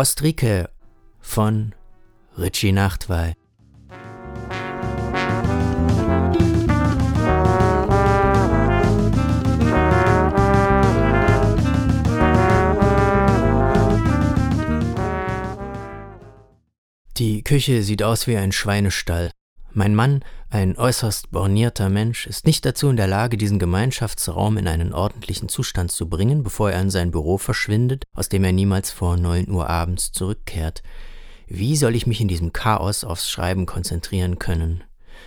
Ostrike von Richie Nachtwey. Die Küche sieht aus wie ein Schweinestall. Mein Mann, ein äußerst bornierter Mensch, ist nicht dazu in der Lage, diesen Gemeinschaftsraum in einen ordentlichen Zustand zu bringen, bevor er in sein Büro verschwindet, aus dem er niemals vor neun Uhr abends zurückkehrt. Wie soll ich mich in diesem Chaos aufs Schreiben konzentrieren können?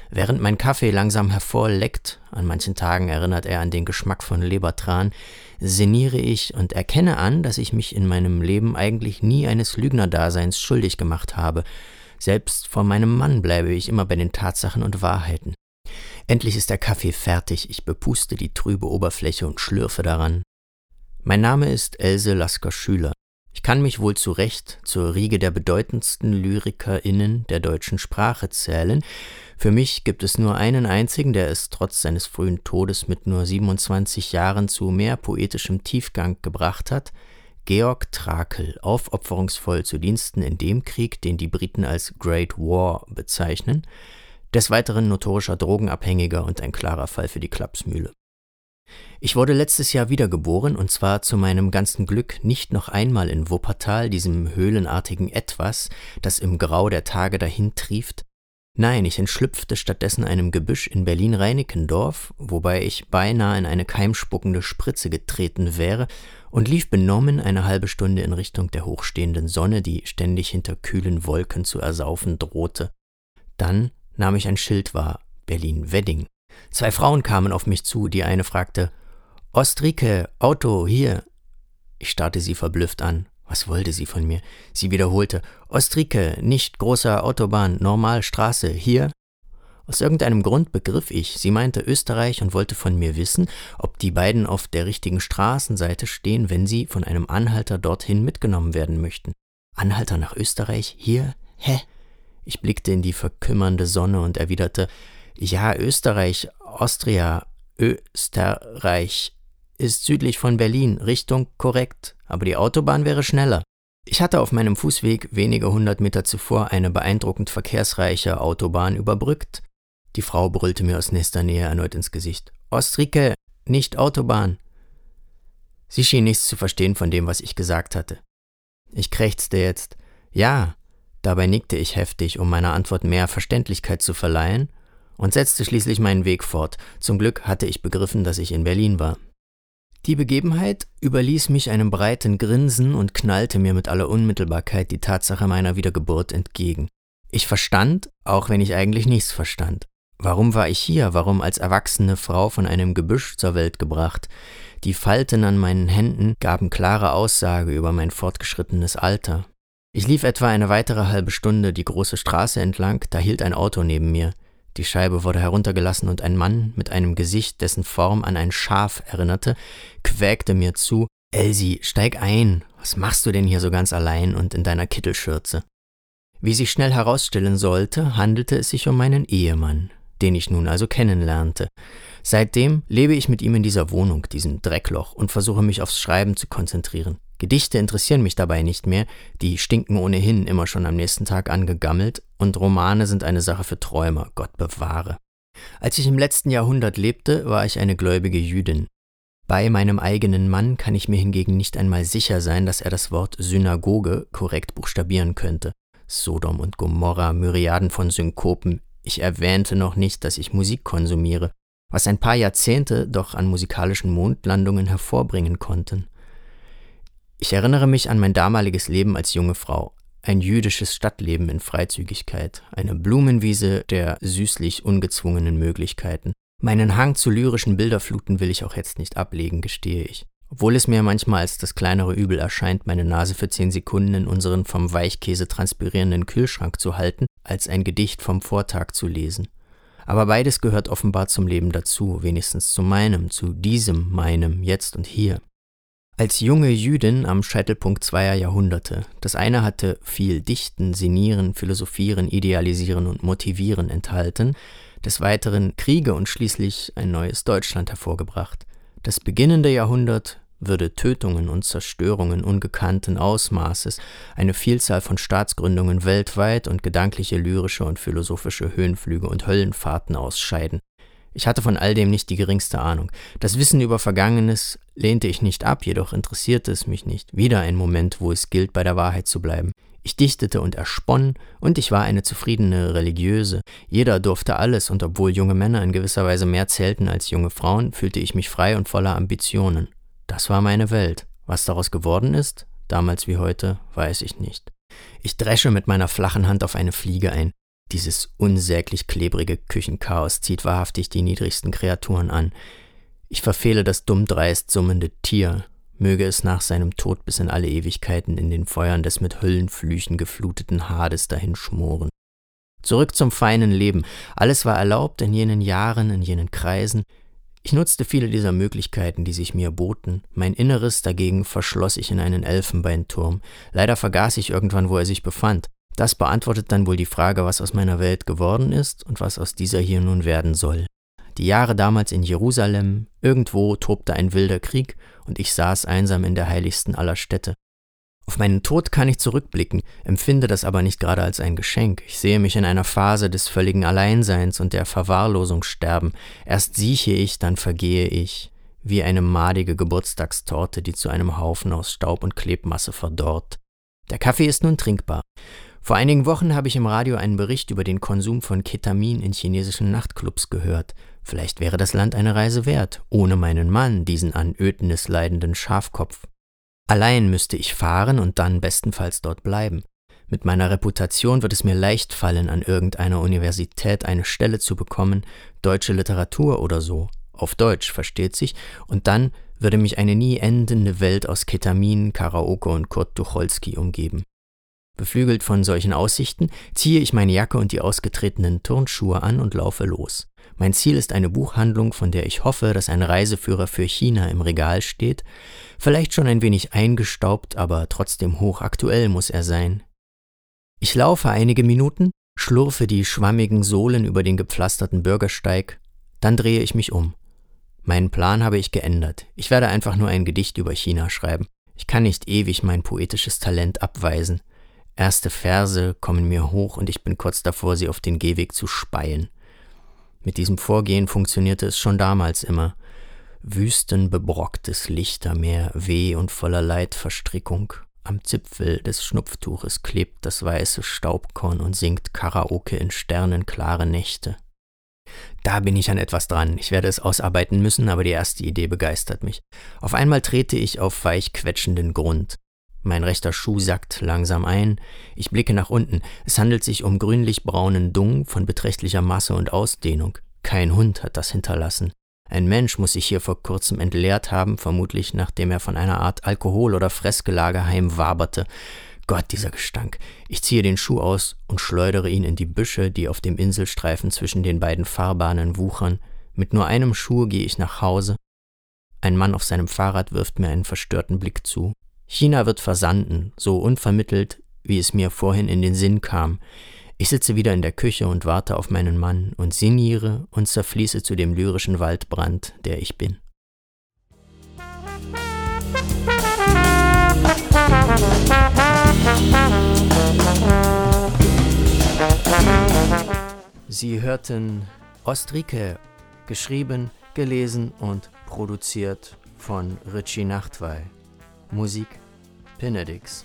Während mein Kaffee langsam hervorleckt, an manchen Tagen erinnert er an den Geschmack von Lebertran, sinniere ich und erkenne an, dass ich mich in meinem Leben eigentlich nie eines Lügnerdaseins schuldig gemacht habe. Selbst vor meinem Mann bleibe ich immer bei den Tatsachen und Wahrheiten. Endlich ist der Kaffee fertig, ich bepuste die trübe Oberfläche und schlürfe daran. Mein Name ist Else Lasker Schüler. Ich kann mich wohl zu Recht zur Riege der bedeutendsten LyrikerInnen der deutschen Sprache zählen. Für mich gibt es nur einen einzigen, der es trotz seines frühen Todes mit nur 27 Jahren zu mehr poetischem Tiefgang gebracht hat. Georg Trakel, aufopferungsvoll zu Diensten in dem Krieg, den die Briten als Great War bezeichnen, des Weiteren notorischer Drogenabhängiger und ein klarer Fall für die Klapsmühle. Ich wurde letztes Jahr wiedergeboren und zwar zu meinem ganzen Glück nicht noch einmal in Wuppertal, diesem höhlenartigen Etwas, das im Grau der Tage dahintrieft. Nein, ich entschlüpfte stattdessen einem Gebüsch in Berlin-Reinickendorf, wobei ich beinahe in eine keimspuckende Spritze getreten wäre und lief benommen eine halbe Stunde in Richtung der hochstehenden Sonne, die ständig hinter kühlen Wolken zu ersaufen drohte. Dann nahm ich ein Schild wahr, Berlin-Wedding. Zwei Frauen kamen auf mich zu, die eine fragte, Ostrike, Auto, hier. Ich starrte sie verblüfft an. Was wollte sie von mir? Sie wiederholte, Ostrike, nicht großer Autobahn, normal Straße, hier. Aus irgendeinem Grund begriff ich, sie meinte Österreich und wollte von mir wissen, ob die beiden auf der richtigen Straßenseite stehen, wenn sie von einem Anhalter dorthin mitgenommen werden möchten. Anhalter nach Österreich? Hier? Hä? Ich blickte in die verkümmernde Sonne und erwiderte, ja, Österreich, Austria, Österreich ist südlich von Berlin, Richtung korrekt, aber die Autobahn wäre schneller. Ich hatte auf meinem Fußweg wenige hundert Meter zuvor eine beeindruckend verkehrsreiche Autobahn überbrückt. Die Frau brüllte mir aus nächster Nähe erneut ins Gesicht. Ostrike, nicht Autobahn. Sie schien nichts zu verstehen von dem, was ich gesagt hatte. Ich krächzte jetzt. Ja, dabei nickte ich heftig, um meiner Antwort mehr Verständlichkeit zu verleihen, und setzte schließlich meinen Weg fort. Zum Glück hatte ich begriffen, dass ich in Berlin war. Die Begebenheit überließ mich einem breiten Grinsen und knallte mir mit aller Unmittelbarkeit die Tatsache meiner Wiedergeburt entgegen. Ich verstand, auch wenn ich eigentlich nichts verstand. Warum war ich hier? Warum als erwachsene Frau von einem Gebüsch zur Welt gebracht? Die Falten an meinen Händen gaben klare Aussage über mein fortgeschrittenes Alter. Ich lief etwa eine weitere halbe Stunde die große Straße entlang, da hielt ein Auto neben mir. Die Scheibe wurde heruntergelassen und ein Mann mit einem Gesicht, dessen Form an ein Schaf erinnerte, quäkte mir zu, Elsie, steig ein, was machst du denn hier so ganz allein und in deiner Kittelschürze? Wie sich schnell herausstellen sollte, handelte es sich um meinen Ehemann, den ich nun also kennenlernte. Seitdem lebe ich mit ihm in dieser Wohnung, diesem Dreckloch, und versuche mich aufs Schreiben zu konzentrieren. Gedichte interessieren mich dabei nicht mehr, die stinken ohnehin immer schon am nächsten Tag angegammelt, und Romane sind eine Sache für Träumer, Gott bewahre. Als ich im letzten Jahrhundert lebte, war ich eine gläubige Jüdin. Bei meinem eigenen Mann kann ich mir hingegen nicht einmal sicher sein, dass er das Wort Synagoge korrekt buchstabieren könnte. Sodom und Gomorra, Myriaden von Synkopen. Ich erwähnte noch nicht, dass ich Musik konsumiere, was ein paar Jahrzehnte doch an musikalischen Mondlandungen hervorbringen konnten. Ich erinnere mich an mein damaliges Leben als junge Frau. Ein jüdisches Stadtleben in Freizügigkeit, eine Blumenwiese der süßlich ungezwungenen Möglichkeiten. Meinen Hang zu lyrischen Bilderfluten will ich auch jetzt nicht ablegen, gestehe ich. Obwohl es mir manchmal als das kleinere Übel erscheint, meine Nase für zehn Sekunden in unseren vom Weichkäse transpirierenden Kühlschrank zu halten, als ein Gedicht vom Vortag zu lesen. Aber beides gehört offenbar zum Leben dazu, wenigstens zu meinem, zu diesem meinem, jetzt und hier. Als junge Jüdin am Scheitelpunkt zweier Jahrhunderte. Das eine hatte viel Dichten, Sinieren, Philosophieren, Idealisieren und Motivieren enthalten, des Weiteren Kriege und schließlich ein neues Deutschland hervorgebracht. Das beginnende Jahrhundert würde Tötungen und Zerstörungen ungekannten Ausmaßes, eine Vielzahl von Staatsgründungen weltweit und gedankliche, lyrische und philosophische Höhenflüge und Höllenfahrten ausscheiden. Ich hatte von all dem nicht die geringste Ahnung. Das Wissen über Vergangenes lehnte ich nicht ab, jedoch interessierte es mich nicht. Wieder ein Moment, wo es gilt, bei der Wahrheit zu bleiben. Ich dichtete und ersponn, und ich war eine zufriedene Religiöse. Jeder durfte alles, und obwohl junge Männer in gewisser Weise mehr zählten als junge Frauen, fühlte ich mich frei und voller Ambitionen. Das war meine Welt. Was daraus geworden ist, damals wie heute, weiß ich nicht. Ich dresche mit meiner flachen Hand auf eine Fliege ein. Dieses unsäglich klebrige Küchenchaos zieht wahrhaftig die niedrigsten Kreaturen an. Ich verfehle das dummdreist summende Tier, möge es nach seinem Tod bis in alle Ewigkeiten in den Feuern des mit Höllenflüchen gefluteten Hades dahinschmoren. Zurück zum feinen Leben. Alles war erlaubt in jenen Jahren, in jenen Kreisen. Ich nutzte viele dieser Möglichkeiten, die sich mir boten. Mein Inneres dagegen verschloss ich in einen Elfenbeinturm. Leider vergaß ich irgendwann, wo er sich befand. Das beantwortet dann wohl die Frage, was aus meiner Welt geworden ist und was aus dieser hier nun werden soll. Die Jahre damals in Jerusalem, irgendwo tobte ein wilder Krieg und ich saß einsam in der heiligsten aller Städte. Auf meinen Tod kann ich zurückblicken, empfinde das aber nicht gerade als ein Geschenk. Ich sehe mich in einer Phase des völligen Alleinseins und der Verwahrlosung sterben. Erst sieche ich, dann vergehe ich, wie eine madige Geburtstagstorte, die zu einem Haufen aus Staub und Klebmasse verdorrt. Der Kaffee ist nun trinkbar. Vor einigen Wochen habe ich im Radio einen Bericht über den Konsum von Ketamin in chinesischen Nachtclubs gehört. Vielleicht wäre das Land eine Reise wert, ohne meinen Mann, diesen an Ödnis leidenden Schafkopf. Allein müsste ich fahren und dann bestenfalls dort bleiben. Mit meiner Reputation wird es mir leicht fallen, an irgendeiner Universität eine Stelle zu bekommen, deutsche Literatur oder so, auf Deutsch, versteht sich, und dann würde mich eine nie endende Welt aus Ketamin, Karaoke und Kurt Tucholsky umgeben. Beflügelt von solchen Aussichten ziehe ich meine Jacke und die ausgetretenen Turnschuhe an und laufe los. Mein Ziel ist eine Buchhandlung, von der ich hoffe, dass ein Reiseführer für China im Regal steht. Vielleicht schon ein wenig eingestaubt, aber trotzdem hochaktuell muss er sein. Ich laufe einige Minuten, schlurfe die schwammigen Sohlen über den gepflasterten Bürgersteig, dann drehe ich mich um. Meinen Plan habe ich geändert. Ich werde einfach nur ein Gedicht über China schreiben. Ich kann nicht ewig mein poetisches Talent abweisen. Erste Verse kommen mir hoch und ich bin kurz davor, sie auf den Gehweg zu speien. Mit diesem Vorgehen funktionierte es schon damals immer. Wüstenbebrocktes Lichtermeer, weh und voller Leidverstrickung. Am Zipfel des Schnupftuches klebt das weiße Staubkorn und singt Karaoke in sternenklare Nächte. Da bin ich an etwas dran. Ich werde es ausarbeiten müssen, aber die erste Idee begeistert mich. Auf einmal trete ich auf weich quetschenden Grund. Mein rechter Schuh sackt langsam ein. Ich blicke nach unten. Es handelt sich um grünlich-braunen Dung von beträchtlicher Masse und Ausdehnung. Kein Hund hat das hinterlassen. Ein Mensch muss sich hier vor kurzem entleert haben, vermutlich nachdem er von einer Art Alkohol- oder Fressgelage heimwaberte. Gott, dieser Gestank. Ich ziehe den Schuh aus und schleudere ihn in die Büsche, die auf dem Inselstreifen zwischen den beiden Fahrbahnen wuchern. Mit nur einem Schuh gehe ich nach Hause. Ein Mann auf seinem Fahrrad wirft mir einen verstörten Blick zu. China wird versanden, so unvermittelt, wie es mir vorhin in den Sinn kam. Ich sitze wieder in der Küche und warte auf meinen Mann und sinniere und zerfließe zu dem lyrischen Waldbrand, der ich bin. Sie hörten Ostrike, geschrieben, gelesen und produziert von Richie Nachtwey. Musik Benedix.